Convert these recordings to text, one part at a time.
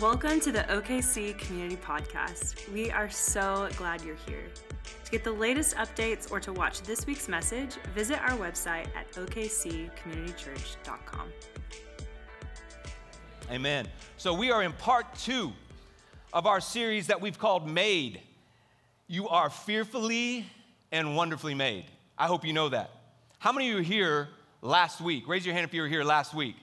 Welcome to the OKC Community Podcast. We are so glad you're here. To get the latest updates or to watch this week's message, visit our website at okccommunitychurch.com. Amen. So we are in part two of our series that we've called Made. You are fearfully and wonderfully made. I hope you know that. How many of you were here last week? Raise your hand if you were here last week,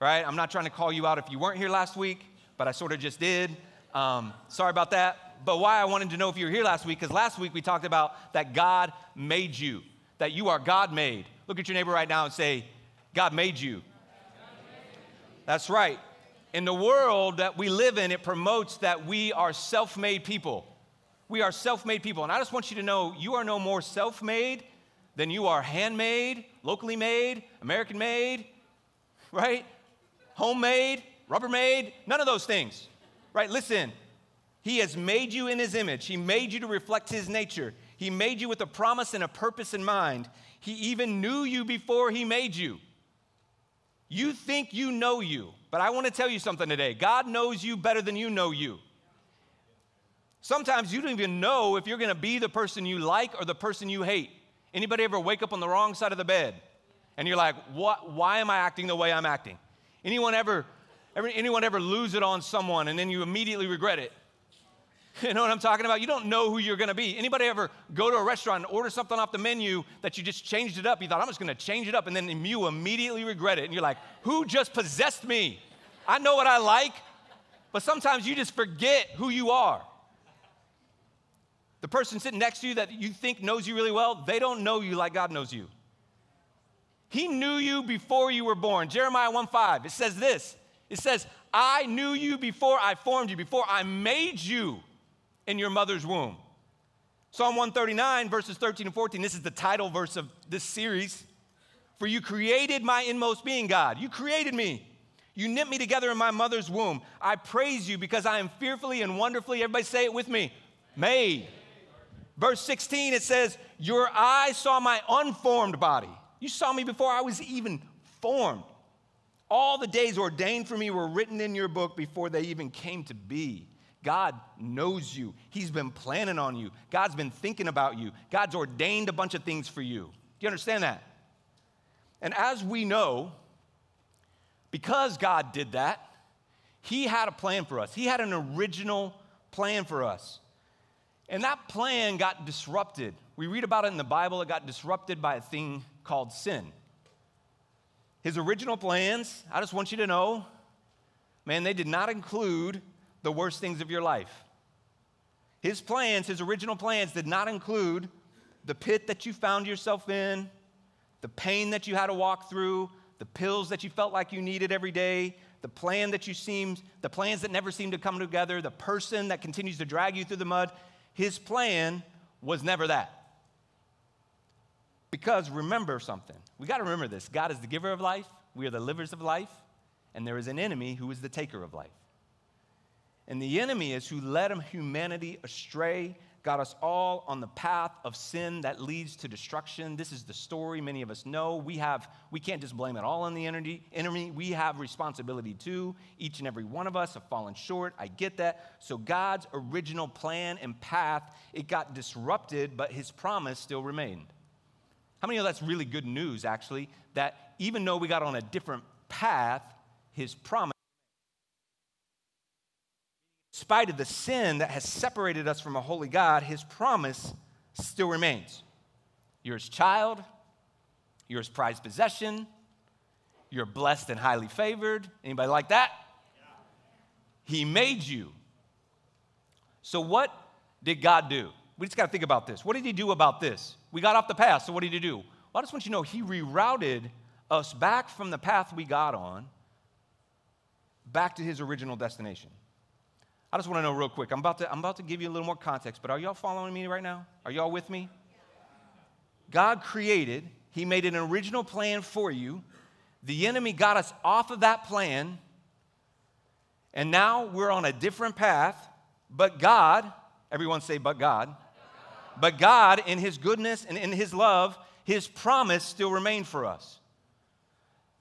right? I'm not trying to call you out if you weren't here last week, but I sort of just did. Um, sorry about that. But why I wanted to know if you were here last week, because last week we talked about that God made you, that you are God made. Look at your neighbor right now and say, God made you. That's right. In the world that we live in, it promotes that we are self made people. We are self made people. And I just want you to know you are no more self made than you are handmade, locally made, American made, right? Homemade, Rubbermaid, none of those things, right? Listen, He has made you in His image, He made you to reflect His nature. He made you with a promise and a purpose in mind. He even knew you before He made you. You think you know you, but I want to tell you something today. God knows you better than you know you. Sometimes you don't even know if you're going to be the person you like or the person you hate. Anybody ever wake up on the wrong side of the bed and you're like, "What why am I acting the way I'm acting?" Anyone ever Ever, anyone ever lose it on someone and then you immediately regret it? You know what I'm talking about? You don't know who you're going to be. Anybody ever go to a restaurant and order something off the menu that you just changed it up? You thought, I'm just going to change it up, and then you immediately regret it. And you're like, who just possessed me? I know what I like, but sometimes you just forget who you are. The person sitting next to you that you think knows you really well, they don't know you like God knows you. He knew you before you were born. Jeremiah 1 5, it says this it says, I knew you before I formed you, before I made you in your mother's womb. Psalm 139, verses 13 and 14, this is the title verse of this series. For you created my inmost being, God. You created me. You knit me together in my mother's womb. I praise you because I am fearfully and wonderfully, everybody say it with me, made. Verse 16, it says, Your eyes saw my unformed body. You saw me before I was even formed. All the days ordained for me were written in your book before they even came to be. God knows you. He's been planning on you. God's been thinking about you. God's ordained a bunch of things for you. Do you understand that? And as we know, because God did that, He had a plan for us. He had an original plan for us. And that plan got disrupted. We read about it in the Bible, it got disrupted by a thing called sin. His original plans, I just want you to know, man, they did not include the worst things of your life. His plans, his original plans, did not include the pit that you found yourself in, the pain that you had to walk through, the pills that you felt like you needed every day, the plan that you seemed, the plans that never seemed to come together, the person that continues to drag you through the mud. His plan was never that. Because remember something. We got to remember this God is the giver of life, we are the livers of life, and there is an enemy who is the taker of life. And the enemy is who led humanity astray, got us all on the path of sin that leads to destruction. This is the story many of us know. We have we can't just blame it all on the enemy. We have responsibility too. Each and every one of us have fallen short. I get that. So God's original plan and path, it got disrupted, but his promise still remained. How many of that's really good news, actually? That even though we got on a different path, his promise, in spite of the sin that has separated us from a holy God, his promise still remains. You're his child, you're his prized possession, you're blessed and highly favored. Anybody like that? He made you. So, what did God do? We just got to think about this. What did he do about this? We got off the path, so what did he do? Well, I just want you to know he rerouted us back from the path we got on back to his original destination. I just want to know real quick. I'm about to, I'm about to give you a little more context, but are y'all following me right now? Are y'all with me? God created, He made an original plan for you. The enemy got us off of that plan, and now we're on a different path. But God, everyone say, but God, but God, in His goodness and in His love, His promise still remained for us.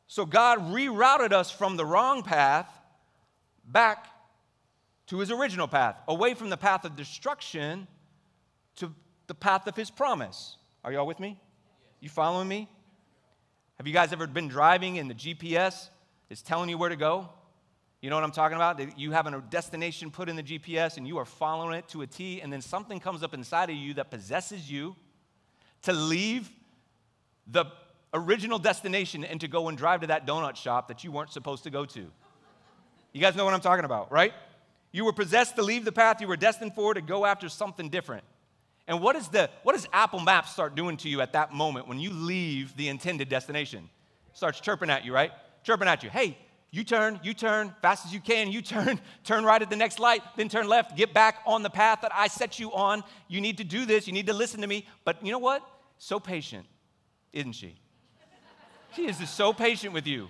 So God rerouted us from the wrong path back to his original path, away from the path of destruction to the path of his promise. Are y'all with me? You following me? Have you guys ever been driving and the GPS is telling you where to go? You know what I'm talking about? You have a destination put in the GPS and you are following it to a T, and then something comes up inside of you that possesses you to leave the original destination and to go and drive to that donut shop that you weren't supposed to go to. You guys know what I'm talking about, right? You were possessed to leave the path you were destined for to go after something different. And what, is the, what does Apple Maps start doing to you at that moment when you leave the intended destination? It starts chirping at you, right? Chirping at you. Hey, you turn, you turn, fast as you can, you turn, turn right at the next light, then turn left, get back on the path that I set you on. You need to do this, you need to listen to me. But you know what? So patient, isn't she? She is just so patient with you.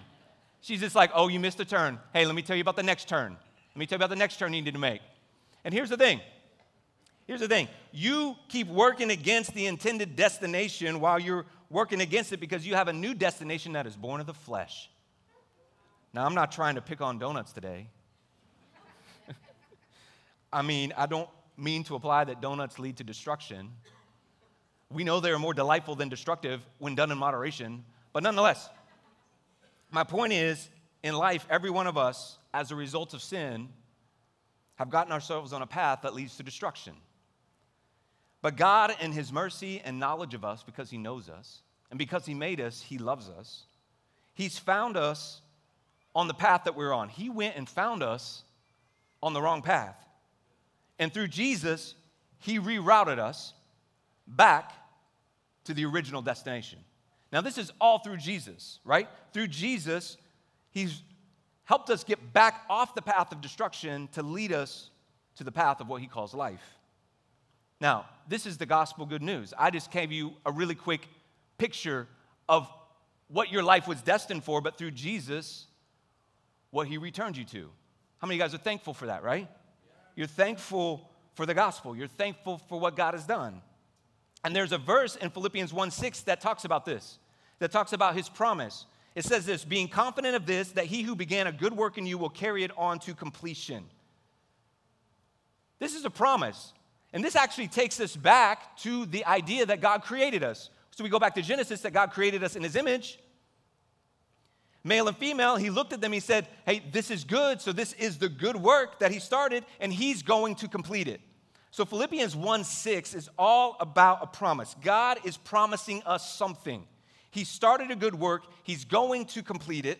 She's just like, oh, you missed a turn. Hey, let me tell you about the next turn. Let me tell you about the next turn you need to make. And here's the thing Here's the thing you keep working against the intended destination while you're working against it because you have a new destination that is born of the flesh. Now, I'm not trying to pick on donuts today. I mean, I don't mean to apply that donuts lead to destruction. We know they are more delightful than destructive when done in moderation, but nonetheless, my point is in life, every one of us, as a result of sin, have gotten ourselves on a path that leads to destruction. But God, in His mercy and knowledge of us, because He knows us, and because He made us, He loves us, He's found us on the path that we're on. He went and found us on the wrong path. And through Jesus, He rerouted us back to the original destination. Now, this is all through Jesus, right? Through Jesus, He's helped us get back off the path of destruction to lead us to the path of what He calls life. Now, this is the gospel good news. I just gave you a really quick picture of what your life was destined for, but through Jesus, what he returned you to. How many of you guys are thankful for that, right? You're thankful for the gospel. You're thankful for what God has done. And there's a verse in Philippians 1 6 that talks about this, that talks about his promise. It says this being confident of this, that he who began a good work in you will carry it on to completion. This is a promise. And this actually takes us back to the idea that God created us. So we go back to Genesis that God created us in his image. Male and female, he looked at them, he said, Hey, this is good. So this is the good work that he started, and he's going to complete it. So Philippians 1 6 is all about a promise. God is promising us something. He started a good work, he's going to complete it.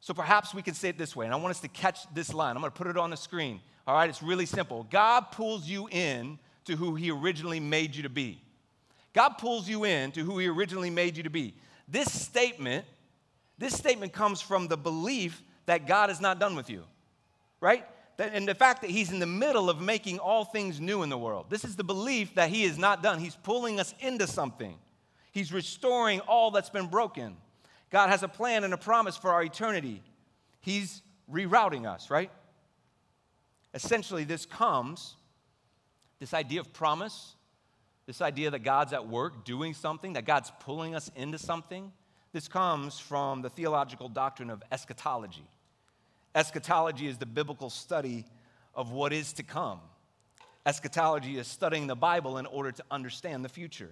So perhaps we can say it this way, and I want us to catch this line. I'm going to put it on the screen. All right, it's really simple. God pulls you in to who He originally made you to be. God pulls you in to who He originally made you to be. This statement, this statement comes from the belief that God is not done with you, right? And the fact that He's in the middle of making all things new in the world. This is the belief that He is not done. He's pulling us into something, He's restoring all that's been broken. God has a plan and a promise for our eternity. He's rerouting us, right? Essentially, this comes, this idea of promise, this idea that God's at work doing something, that God's pulling us into something, this comes from the theological doctrine of eschatology. Eschatology is the biblical study of what is to come. Eschatology is studying the Bible in order to understand the future.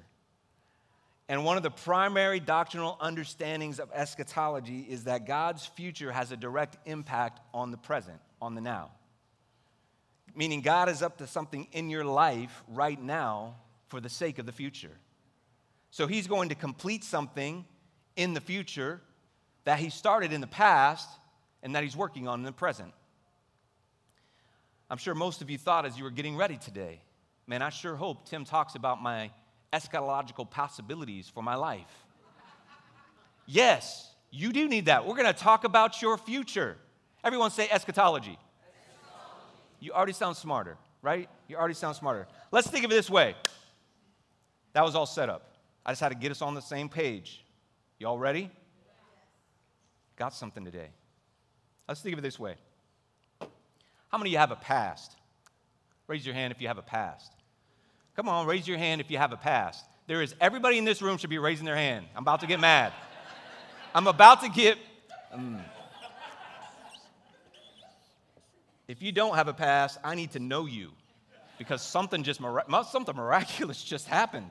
And one of the primary doctrinal understandings of eschatology is that God's future has a direct impact on the present, on the now meaning God is up to something in your life right now for the sake of the future. So he's going to complete something in the future that he started in the past and that he's working on in the present. I'm sure most of you thought as you were getting ready today, man, I sure hope Tim talks about my eschatological possibilities for my life. yes, you do need that. We're going to talk about your future. Everyone say eschatology. You already sound smarter, right? You already sound smarter. Let's think of it this way that was all set up. I just had to get us on the same page. Y'all ready? Got something today. Let's think of it this way. How many of you have a past? Raise your hand if you have a past. Come on, raise your hand if you have a past. There is everybody in this room should be raising their hand. I'm about to get mad. I'm about to get. Um, if you don't have a past, I need to know you because something just something miraculous just happened.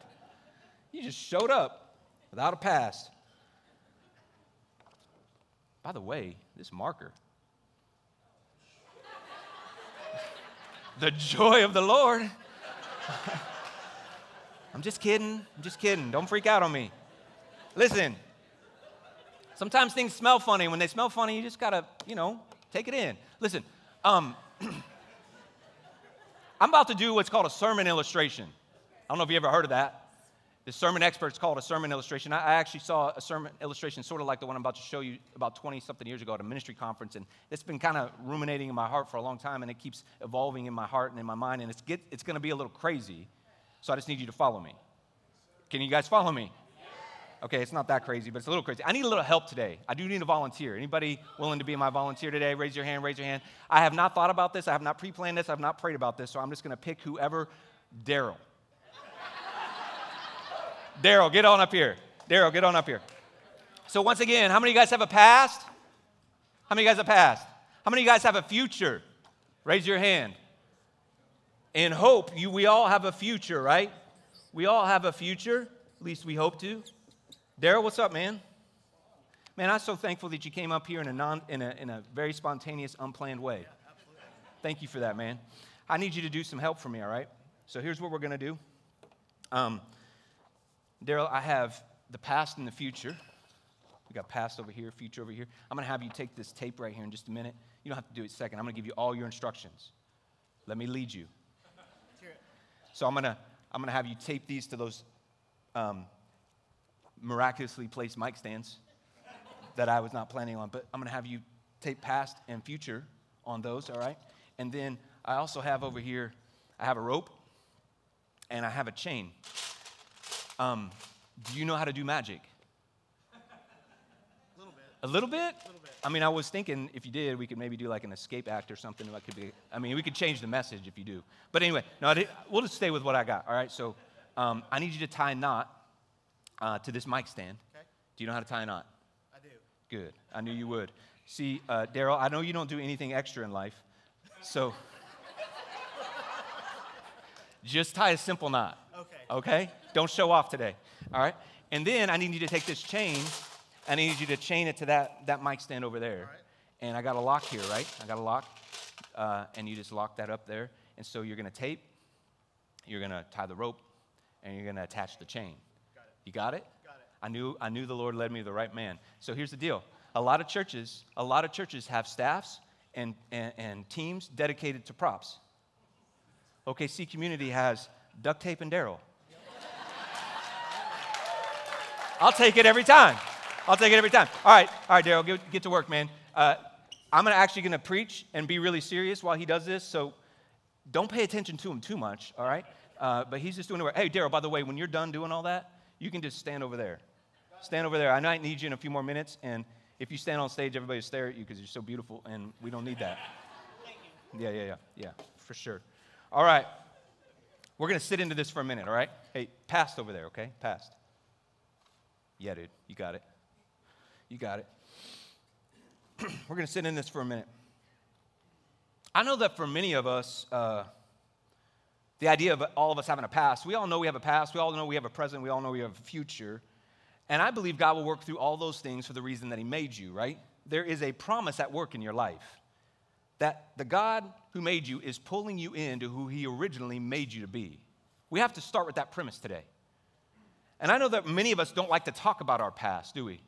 You just showed up without a past. By the way, this marker. the joy of the Lord. I'm just kidding. I'm just kidding. Don't freak out on me. Listen, sometimes things smell funny. When they smell funny, you just gotta, you know, take it in. Listen, um, I'm about to do what's called a sermon illustration. I don't know if you ever heard of that. The sermon experts call it a sermon illustration. I actually saw a sermon illustration sort of like the one I'm about to show you about 20 something years ago at a ministry conference. And it's been kind of ruminating in my heart for a long time, and it keeps evolving in my heart and in my mind. And it's, it's going to be a little crazy. So I just need you to follow me. Can you guys follow me? Okay, it's not that crazy, but it's a little crazy. I need a little help today. I do need a volunteer. Anybody willing to be my volunteer today? Raise your hand, raise your hand. I have not thought about this. I have not pre planned this. I have not prayed about this. So I'm just going to pick whoever. Daryl. Daryl, get on up here. Daryl, get on up here. So, once again, how many of you guys have a past? How many of you guys have a past? How many of you guys have a future? Raise your hand. In hope, you, we all have a future, right? We all have a future, at least we hope to. Daryl, what's up, man? Man, I'm so thankful that you came up here in a, non, in a, in a very spontaneous, unplanned way. Thank you for that, man. I need you to do some help for me, all right? So here's what we're going to do. Um, Daryl, I have the past and the future. We got past over here, future over here. I'm going to have you take this tape right here in just a minute. You don't have to do it second. I'm going to give you all your instructions. Let me lead you. So I'm going to I'm going to have you tape these to those um, miraculously placed mic stands that I was not planning on. But I'm going to have you tape past and future on those, all right? And then I also have over here, I have a rope and I have a chain. Um, do you know how to do magic? A little bit. A little bit? A little bit. I mean, I was thinking if you did, we could maybe do like an escape act or something. That could be. I mean, we could change the message if you do. But anyway, no, we'll just stay with what I got. All right. So, um, I need you to tie a knot uh, to this mic stand. Okay. Do you know how to tie a knot? I do. Good. I knew you would. See, uh, Daryl, I know you don't do anything extra in life, so just tie a simple knot. Okay. Okay? Don't show off today. All right? And then I need you to take this chain and I need you to chain it to that, that mic stand over there. And I got a lock here, right? I got a lock. Uh, and you just lock that up there. And so you're going to tape, you're going to tie the rope, and you're going to attach the chain. Got. You got it? Got it. I knew, I knew the Lord led me to the right man. So here's the deal. A lot of churches, a lot of churches have staffs and, and, and teams dedicated to props. OKC Community has duct tape and Daryl. I'll take it every time. I'll take it every time. All right, all right, Daryl, get, get to work, man. Uh, I'm gonna actually gonna preach and be really serious while he does this, so don't pay attention to him too much, all right? Uh, but he's just doing the work. Hey, Daryl, by the way, when you're done doing all that, you can just stand over there. Stand over there. I might need you in a few more minutes, and if you stand on stage, everybody will stare at you because you're so beautiful, and we don't need that. Yeah, yeah, yeah, yeah, for sure. All right. We're going to sit into this for a minute, all right? Hey, past over there, okay? Past. Yeah, dude, you got it. You got it. We're going to sit in this for a minute. I know that for many of us, uh, the idea of all of us having a past, we all know we have a past, we all know we have a present, we all know we have a future. And I believe God will work through all those things for the reason that He made you, right? There is a promise at work in your life that the God who made you is pulling you into who He originally made you to be. We have to start with that premise today. And I know that many of us don't like to talk about our past, do we?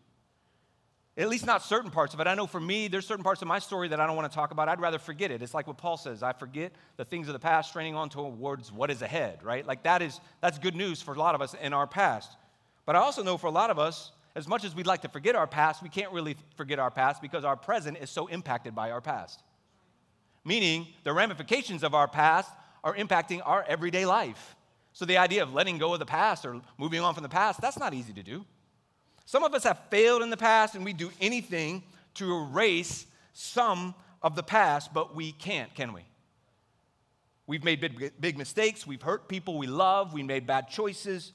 At least not certain parts of it. I know for me, there's certain parts of my story that I don't want to talk about. I'd rather forget it. It's like what Paul says I forget the things of the past, straining on towards what is ahead, right? Like that is, that's good news for a lot of us in our past. But I also know for a lot of us, as much as we'd like to forget our past, we can't really forget our past because our present is so impacted by our past. Meaning, the ramifications of our past are impacting our everyday life. So the idea of letting go of the past or moving on from the past, that's not easy to do. Some of us have failed in the past and we do anything to erase some of the past, but we can't, can we? We've made big, big mistakes. We've hurt people we love. We made bad choices.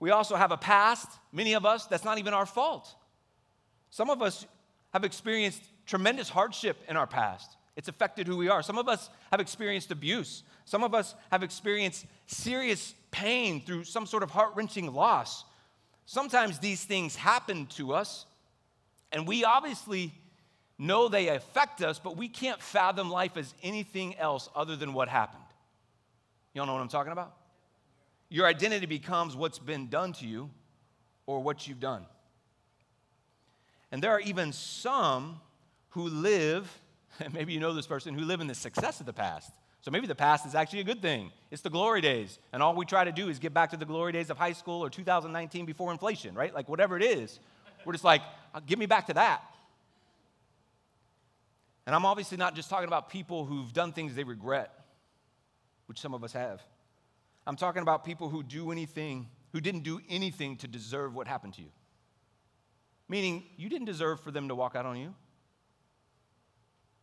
We also have a past, many of us, that's not even our fault. Some of us have experienced tremendous hardship in our past. It's affected who we are. Some of us have experienced abuse. Some of us have experienced serious pain through some sort of heart wrenching loss. Sometimes these things happen to us, and we obviously know they affect us, but we can't fathom life as anything else other than what happened. Y'all know what I'm talking about? Your identity becomes what's been done to you or what you've done. And there are even some who live, maybe you know this person, who live in the success of the past. So maybe the past is actually a good thing. It's the glory days. And all we try to do is get back to the glory days of high school or 2019 before inflation, right? Like whatever it is. We're just like, uh, give me back to that. And I'm obviously not just talking about people who've done things they regret, which some of us have. I'm talking about people who do anything, who didn't do anything to deserve what happened to you. Meaning, you didn't deserve for them to walk out on you.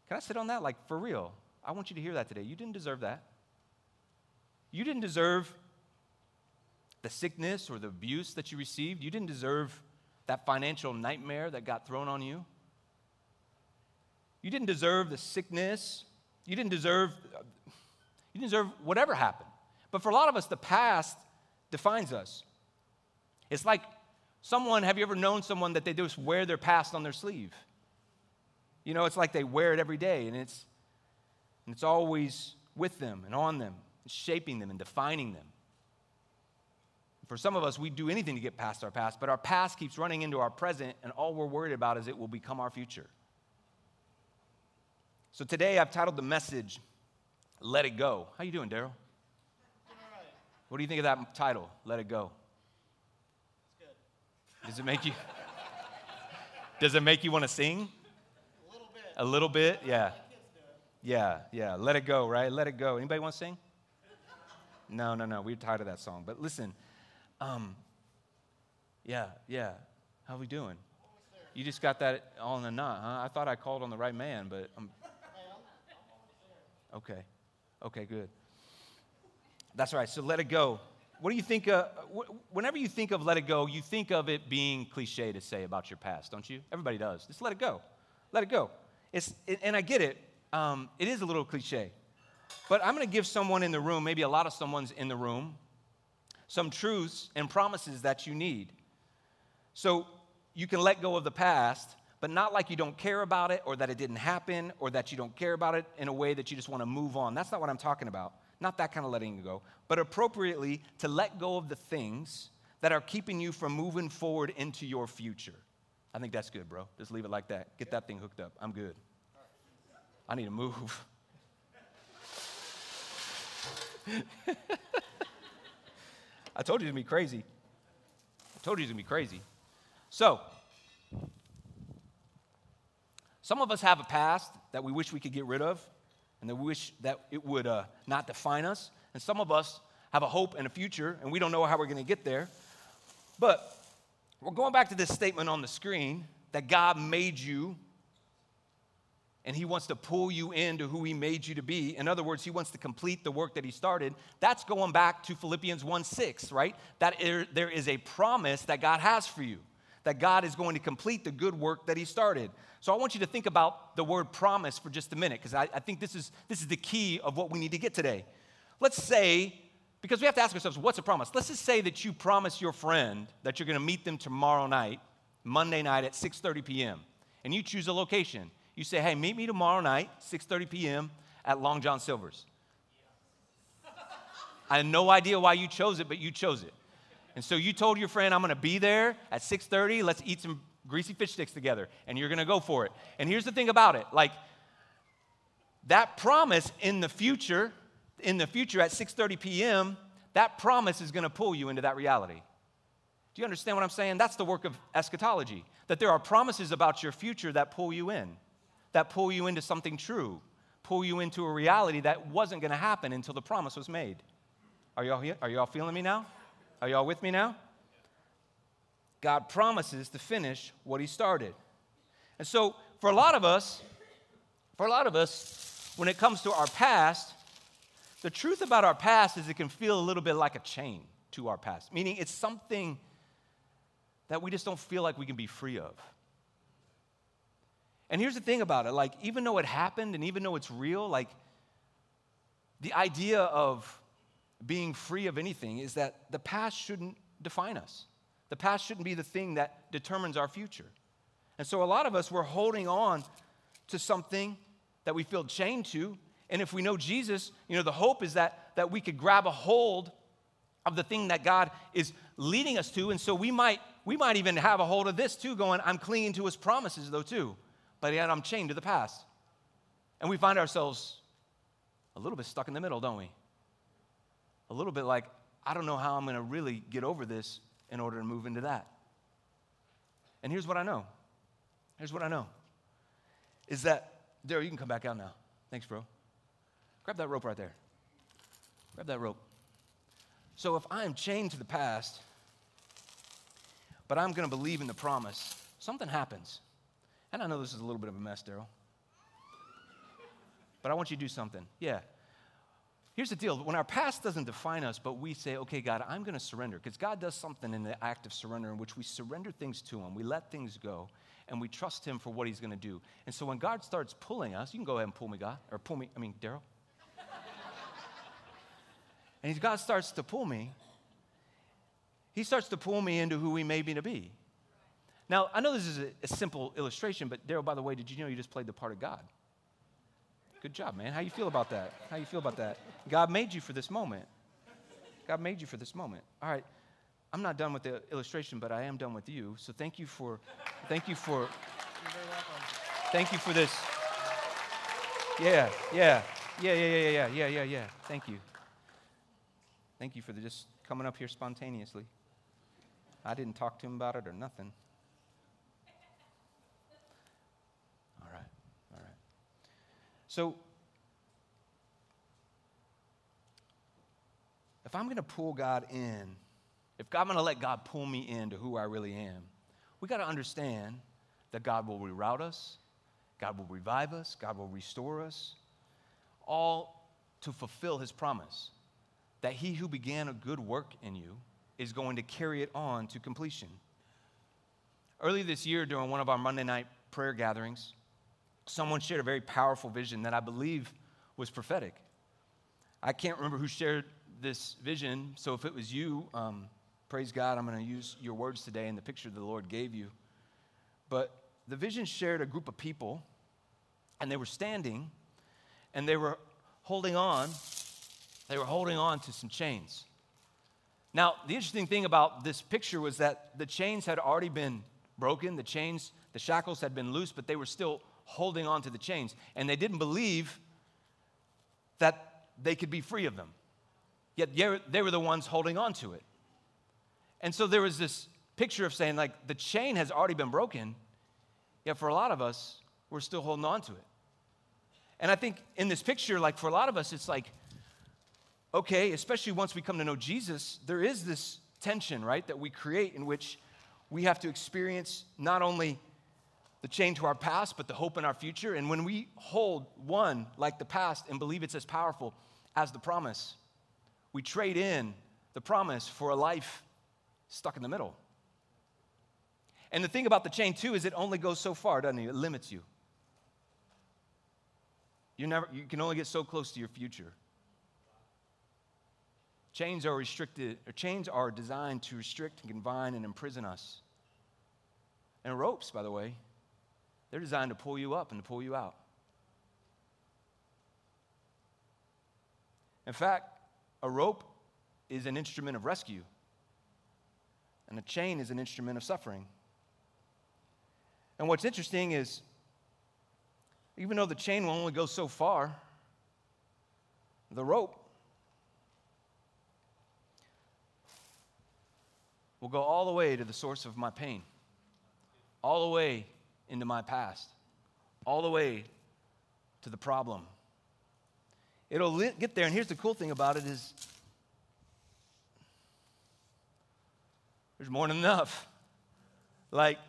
Can I sit on that? Like, for real. I want you to hear that today. You didn't deserve that. You didn't deserve the sickness or the abuse that you received. You didn't deserve that financial nightmare that got thrown on you. You didn't deserve the sickness. You didn't deserve you didn't deserve whatever happened. But for a lot of us the past defines us. It's like someone have you ever known someone that they just wear their past on their sleeve? You know, it's like they wear it every day and it's and it's always with them and on them, and shaping them and defining them. For some of us, we do anything to get past our past, but our past keeps running into our present, and all we're worried about is it will become our future. So today I've titled the message, Let It Go. How you doing, Daryl? What do you think of that title, Let It Go? Does it make you Does it make you want to sing? A little bit. Yeah. Yeah, yeah. Let it go, right? Let it go. Anybody want to sing? No, no, no. We're tired of that song. But listen, um, yeah, yeah. How we doing? You just got that all in a knot, huh? I thought I called on the right man, but I'm Okay. Okay, good. That's right. So let it go. What do you think? Uh, whenever you think of let it go, you think of it being cliche to say about your past, don't you? Everybody does. Just let it go. Let it go. It's, and I get it. Um, it is a little cliche. But I'm going to give someone in the room, maybe a lot of someone's in the room, some truths and promises that you need. So you can let go of the past but not like you don't care about it or that it didn't happen or that you don't care about it in a way that you just want to move on. That's not what I'm talking about. Not that kind of letting go, but appropriately to let go of the things that are keeping you from moving forward into your future. I think that's good, bro. Just leave it like that. Get that thing hooked up. I'm good. I need to move. I told you it's gonna be crazy. I told you it's gonna be crazy. So, some of us have a past that we wish we could get rid of and that we wish that it would uh, not define us. And some of us have a hope and a future, and we don't know how we're to get there. But we're going back to this statement on the screen that God made you and He wants to pull you into who He made you to be. In other words, He wants to complete the work that He started. That's going back to Philippians 1 6, right? That there is a promise that God has for you, that God is going to complete the good work that He started. So I want you to think about the word promise for just a minute, because I, I, think this is, this is the key of what we need to get today. Let's say, because we have to ask ourselves, what's a promise? Let's just say that you promise your friend that you're going to meet them tomorrow night, Monday night at 6.30 p.m., and you choose a location. You say, hey, meet me tomorrow night, 6.30 p.m. at Long John Silver's. I have no idea why you chose it, but you chose it. And so you told your friend, I'm going to be there at 6:30. Let's eat some greasy fish sticks together and you're going to go for it. And here's the thing about it like that promise in the future, in the future at 6:30 p.m., that promise is going to pull you into that reality. Do you understand what I'm saying? That's the work of eschatology. That there are promises about your future that pull you in, that pull you into something true, pull you into a reality that wasn't going to happen until the promise was made. Are y'all here? Are y'all feeling me now? Are y'all with me now? God promises to finish what he started. And so, for a lot of us, for a lot of us, when it comes to our past, the truth about our past is it can feel a little bit like a chain to our past, meaning it's something that we just don't feel like we can be free of. And here's the thing about it like, even though it happened and even though it's real, like, the idea of being free of anything is that the past shouldn't define us. The past shouldn't be the thing that determines our future. And so, a lot of us, we're holding on to something that we feel chained to. And if we know Jesus, you know, the hope is that, that we could grab a hold of the thing that God is leading us to. And so we might, we might even have a hold of this too, going, I'm clinging to his promises though too. But yet I'm chained to the past. And we find ourselves a little bit stuck in the middle, don't we? A little bit like, I don't know how I'm going to really get over this in order to move into that. And here's what I know. Here's what I know is that, Daryl, you can come back out now. Thanks, bro. Grab that rope right there. Grab that rope. So if I am chained to the past, but I'm going to believe in the promise, something happens. And I know this is a little bit of a mess, Daryl. But I want you to do something. Yeah. Here's the deal when our past doesn't define us, but we say, okay, God, I'm going to surrender, because God does something in the act of surrender in which we surrender things to Him, we let things go, and we trust Him for what He's going to do. And so when God starts pulling us, you can go ahead and pull me, God, or pull me, I mean, Daryl. And God starts to pull me, He starts to pull me into who He made me to be. Now, I know this is a, a simple illustration, but Daryl, by the way, did you know you just played the part of God? Good job, man. How you feel about that? How you feel about that? God made you for this moment. God made you for this moment. All right. I'm not done with the illustration, but I am done with you. So thank you for thank you for Thank you for this. Yeah, yeah. Yeah, yeah, yeah, yeah, yeah, yeah, yeah. Thank you. Thank you for just coming up here spontaneously. I didn't talk to him about it or nothing. All right, all right. So, if I'm going to pull God in, if I'm going to let God pull me into who I really am, we got to understand that God will reroute us, God will revive us, God will restore us, all to fulfill his promise that he who began a good work in you is going to carry it on to completion. Early this year, during one of our Monday night prayer gatherings, someone shared a very powerful vision that I believe was prophetic. I can't remember who shared this vision, so if it was you, um, praise God, I'm going to use your words today in the picture the Lord gave you. But the vision shared a group of people, and they were standing, and they were holding on. They were holding on to some chains. Now, the interesting thing about this picture was that the chains had already been broken, the chains, the shackles had been loose, but they were still holding on to the chains. And they didn't believe that they could be free of them. Yet they were the ones holding on to it. And so there was this picture of saying, like, the chain has already been broken, yet for a lot of us, we're still holding on to it. And I think in this picture, like, for a lot of us, it's like, okay, especially once we come to know Jesus, there is this tension, right, that we create in which we have to experience not only the chain to our past, but the hope in our future. And when we hold one like the past and believe it's as powerful as the promise, we trade in the promise for a life stuck in the middle. And the thing about the chain, too, is it only goes so far, doesn't it? It limits you. You, never, you can only get so close to your future. Chains are restricted, or chains are designed to restrict and confine and imprison us. And ropes, by the way, they're designed to pull you up and to pull you out. In fact, a rope is an instrument of rescue, and a chain is an instrument of suffering. And what's interesting is, even though the chain will only go so far, the rope will go all the way to the source of my pain, all the way into my past, all the way to the problem. It'll get there, and here's the cool thing about it is there's more than enough. Like,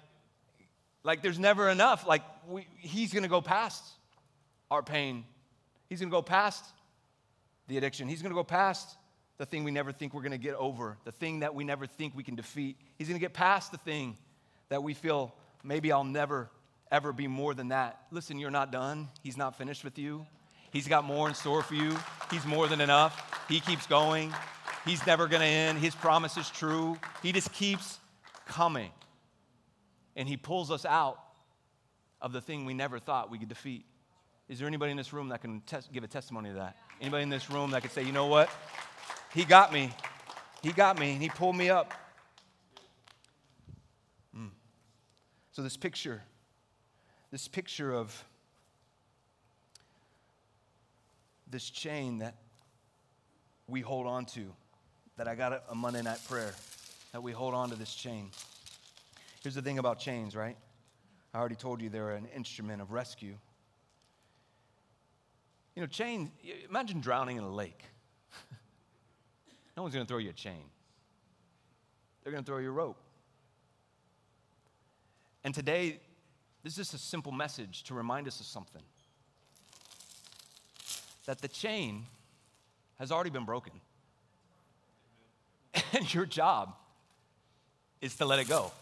like there's never enough. Like we, he's going to go past our pain. He's going to go past the addiction. He's going to go past the thing we never think we're going to get over, the thing that we never think we can defeat. He's going to get past the thing that we feel maybe I'll never, ever be more than that. Listen, you're not done. He's not finished with you. He's got more in store for you. He's more than enough. He keeps going. He's never going to end. His promise is true. He just keeps coming. And He pulls us out of the thing we never thought we could defeat. Is there anybody in this room that can tes- give a testimony to that? Anybody in this room that could say, you know what? He got me. He got me and He pulled me up. Mm. So, this picture, this picture of this chain that we hold on to, that I got a Monday night prayer, that we hold on to this chain. Here's the thing about chains, right? I already told you they're an instrument of rescue. You know, chain, imagine drowning in a lake. no one's going to throw you a chain, they're going to throw you a rope. And today, this is just a simple message to remind us of something that the chain has already been broken. And your job is to let it go.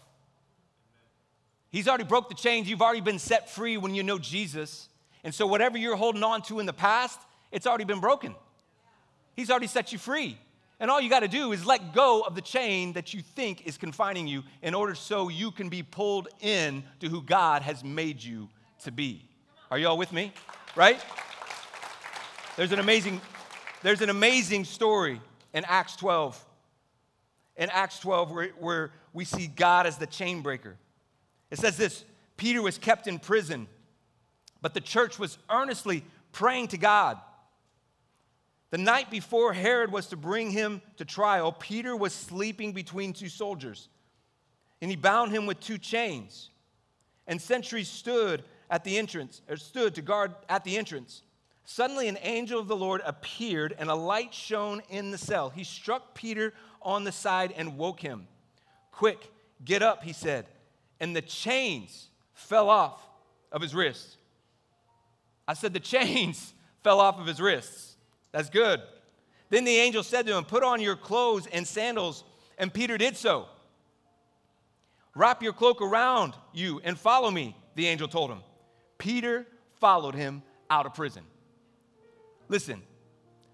He's already broke the chains. You've already been set free when you know Jesus. And so, whatever you're holding on to in the past, it's already been broken. He's already set you free. And all you got to do is let go of the chain that you think is confining you in order so you can be pulled in to who God has made you to be. Are you all with me? Right? There's an amazing, there's an amazing story in Acts 12. In Acts 12, where, where we see God as the chain breaker. It says this Peter was kept in prison, but the church was earnestly praying to God. The night before Herod was to bring him to trial, Peter was sleeping between two soldiers, and he bound him with two chains. And sentries stood at the entrance, or stood to guard at the entrance. Suddenly, an angel of the Lord appeared, and a light shone in the cell. He struck Peter on the side and woke him. Quick, get up, he said. And the chains fell off of his wrists. I said, the chains fell off of his wrists. That's good. Then the angel said to him, Put on your clothes and sandals. And Peter did so. Wrap your cloak around you and follow me, the angel told him. Peter followed him out of prison. Listen,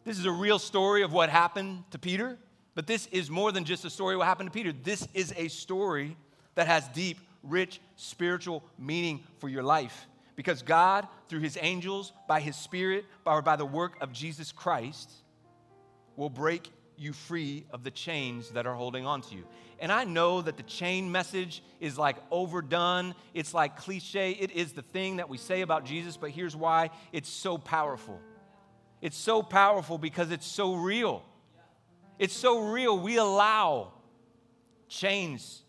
this is a real story of what happened to Peter, but this is more than just a story of what happened to Peter. This is a story that has deep, rich spiritual meaning for your life. Because God, through his angels, by his spirit, or by the work of Jesus Christ, will break you free of the chains that are holding on to you. And I know that the chain message is like overdone, it's like cliche. It is the thing that we say about Jesus, but here's why it's so powerful. It's so powerful because it's so real. It's so real. We allow chains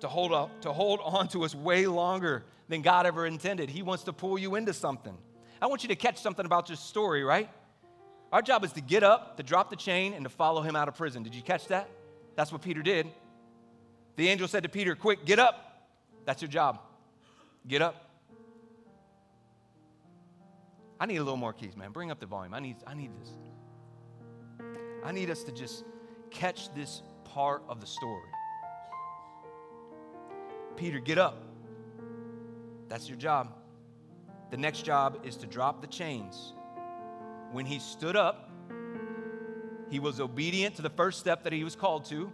to hold, up, to hold on to us way longer than God ever intended. He wants to pull you into something. I want you to catch something about this story, right? Our job is to get up, to drop the chain, and to follow him out of prison. Did you catch that? That's what Peter did. The angel said to Peter, Quick, get up. That's your job. Get up. I need a little more keys, man. Bring up the volume. I need, I need this. I need us to just catch this part of the story. Peter, get up. That's your job. The next job is to drop the chains. When he stood up, he was obedient to the first step that he was called to,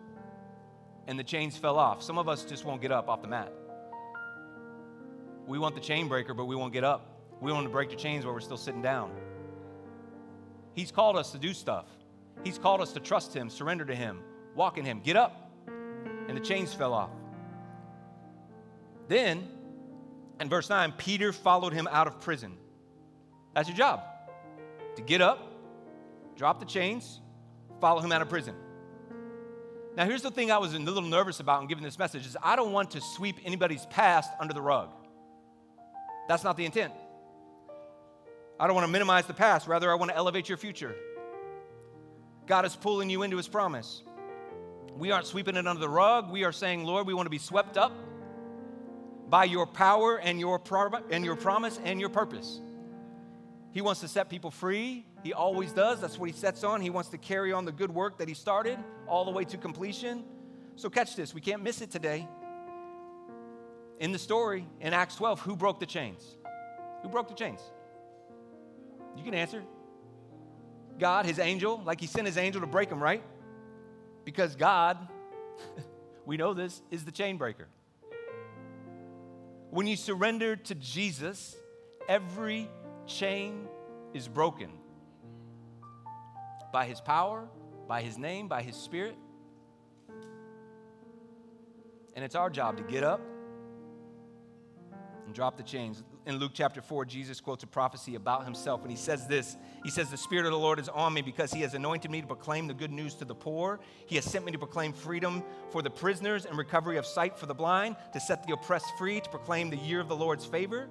and the chains fell off. Some of us just won't get up off the mat. We want the chain breaker, but we won't get up. We want to break the chains while we're still sitting down. He's called us to do stuff. He's called us to trust Him, surrender to Him, walk in Him. Get up. And the chains fell off. Then and verse 9, Peter followed him out of prison. That's your job to get up, drop the chains, follow him out of prison. Now, here's the thing I was a little nervous about in giving this message is I don't want to sweep anybody's past under the rug. That's not the intent. I don't want to minimize the past, rather, I want to elevate your future. God is pulling you into his promise. We aren't sweeping it under the rug. We are saying, Lord, we want to be swept up by your power and your, pro- and your promise and your purpose. He wants to set people free. He always does. That's what he sets on. He wants to carry on the good work that he started all the way to completion. So, catch this. We can't miss it today. in the story in Acts 12, who broke the chains? Who broke the chains? You can answer. God, his angel, like he sent his angel to break them, right? Because God, we know this, is the chain breaker. When you surrender to Jesus, every chain is broken by his power, by his name, by his spirit. And it's our job to get up and drop the chains. In Luke chapter 4, Jesus quotes a prophecy about himself, and he says this He says, The Spirit of the Lord is on me because he has anointed me to proclaim the good news to the poor. He has sent me to proclaim freedom for the prisoners and recovery of sight for the blind, to set the oppressed free, to proclaim the year of the Lord's favor.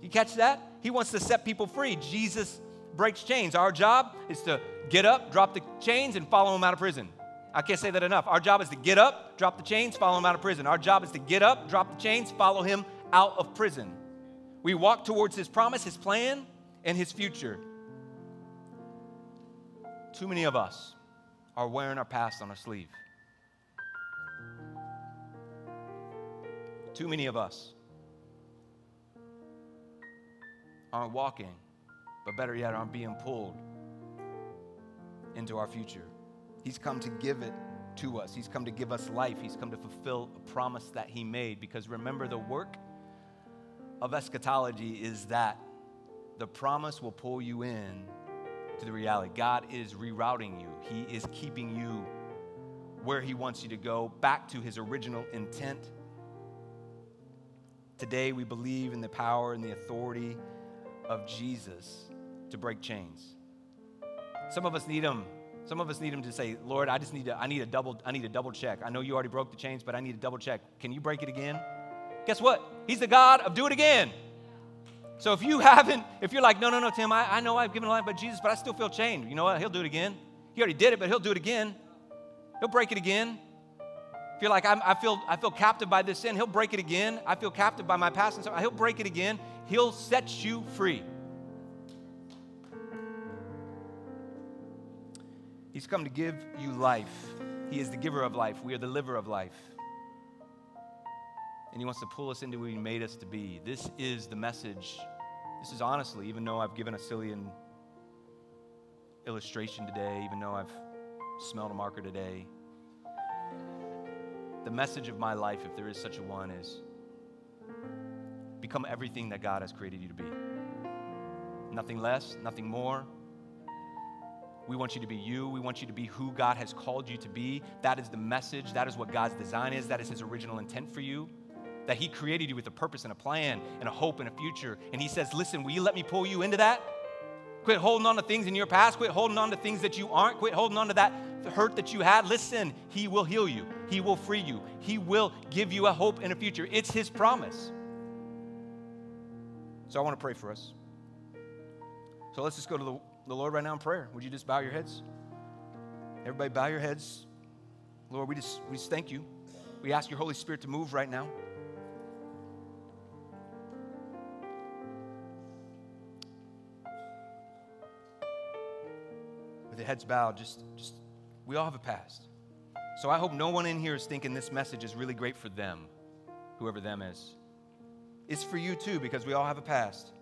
You catch that? He wants to set people free. Jesus breaks chains. Our job is to get up, drop the chains, and follow him out of prison. I can't say that enough. Our job is to get up, drop the chains, follow him out of prison. Our job is to get up, drop the chains, follow him out of prison. We walk towards his promise, his plan, and his future. Too many of us are wearing our past on our sleeve. Too many of us aren't walking, but better yet, aren't being pulled into our future. He's come to give it to us. He's come to give us life. He's come to fulfill a promise that He made. Because remember, the work of eschatology is that the promise will pull you in to the reality. God is rerouting you, He is keeping you where He wants you to go, back to His original intent. Today, we believe in the power and the authority of Jesus to break chains. Some of us need Him some of us need him to say, Lord, I just need to, I need a double, I need a double check. I know you already broke the chains, but I need a double check. Can you break it again? Guess what? He's the God of do it again. So if you haven't, if you're like, no, no, no, Tim, I, I know I've given a life by Jesus, but I still feel chained. You know what? He'll do it again. He already did it, but he'll do it again. He'll break it again. If you're like, i feel, I feel captive by this sin, he'll break it again. I feel captive by my past, and so he'll break it again. He'll set you free. He's come to give you life. He is the giver of life. We are the liver of life. And He wants to pull us into who He made us to be. This is the message. This is honestly, even though I've given a silly illustration today, even though I've smelled a marker today, the message of my life, if there is such a one, is become everything that God has created you to be. Nothing less, nothing more, we want you to be you. We want you to be who God has called you to be. That is the message. That is what God's design is. That is His original intent for you. That He created you with a purpose and a plan and a hope and a future. And He says, Listen, will you let me pull you into that? Quit holding on to things in your past. Quit holding on to things that you aren't. Quit holding on to that hurt that you had. Listen, He will heal you. He will free you. He will give you a hope and a future. It's His promise. So I want to pray for us. So let's just go to the the Lord right now in prayer. Would you just bow your heads? Everybody, bow your heads. Lord, we just, we just thank you. We ask your Holy Spirit to move right now. The heads bowed, just, just, we all have a past. So I hope no one in here is thinking this message is really great for them, whoever them is. It's for you too, because we all have a past.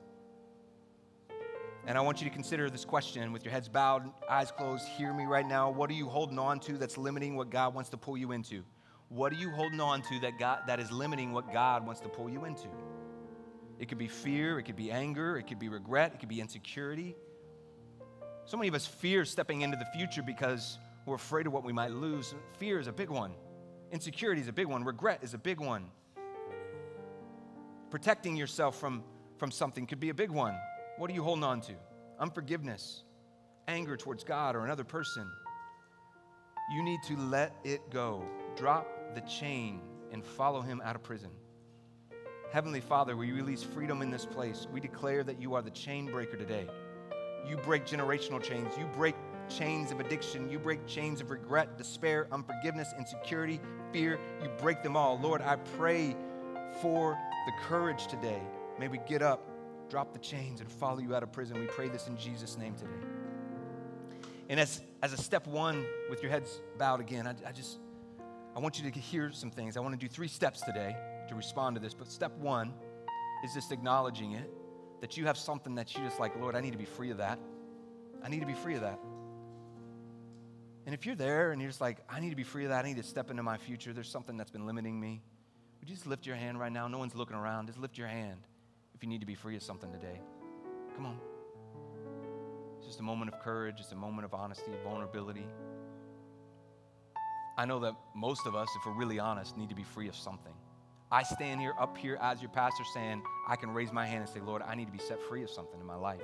And I want you to consider this question with your heads bowed, eyes closed. Hear me right now. What are you holding on to that's limiting what God wants to pull you into? What are you holding on to that, God, that is limiting what God wants to pull you into? It could be fear, it could be anger, it could be regret, it could be insecurity. So many of us fear stepping into the future because we're afraid of what we might lose. Fear is a big one, insecurity is a big one, regret is a big one. Protecting yourself from, from something could be a big one. What are you holding on to? Unforgiveness, anger towards God or another person. You need to let it go. Drop the chain and follow him out of prison. Heavenly Father, we release freedom in this place. We declare that you are the chain breaker today. You break generational chains. You break chains of addiction. You break chains of regret, despair, unforgiveness, insecurity, fear. You break them all. Lord, I pray for the courage today. May we get up drop the chains and follow you out of prison. We pray this in Jesus' name today. And as, as a step one, with your heads bowed again, I, I just, I want you to hear some things. I want to do three steps today to respond to this. But step one is just acknowledging it that you have something that you just like, Lord, I need to be free of that. I need to be free of that. And if you're there and you're just like, I need to be free of that, I need to step into my future, there's something that's been limiting me, would you just lift your hand right now? No one's looking around. Just lift your hand if you need to be free of something today. Come on. It's just a moment of courage, it's a moment of honesty, vulnerability. I know that most of us, if we're really honest, need to be free of something. I stand here up here as your pastor saying, I can raise my hand and say, Lord, I need to be set free of something in my life.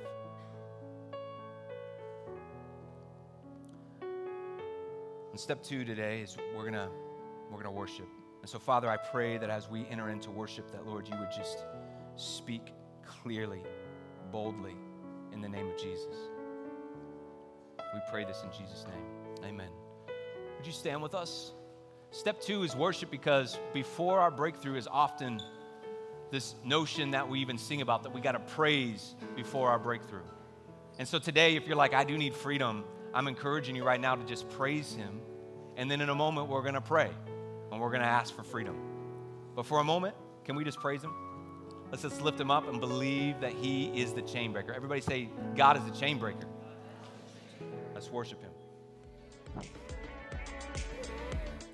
And step two today is we're gonna we're gonna worship. And so, Father, I pray that as we enter into worship, that Lord, you would just speak clearly, boldly, in the name of Jesus. We pray this in Jesus' name. Amen. Would you stand with us? Step two is worship because before our breakthrough is often this notion that we even sing about that we got to praise before our breakthrough. And so today, if you're like, I do need freedom, I'm encouraging you right now to just praise Him. And then in a moment, we're going to pray and we're going to ask for freedom. But for a moment, can we just praise Him? Let's just lift Him up and believe that He is the chain breaker. Everybody say, God is the chain breaker. Let's worship Him.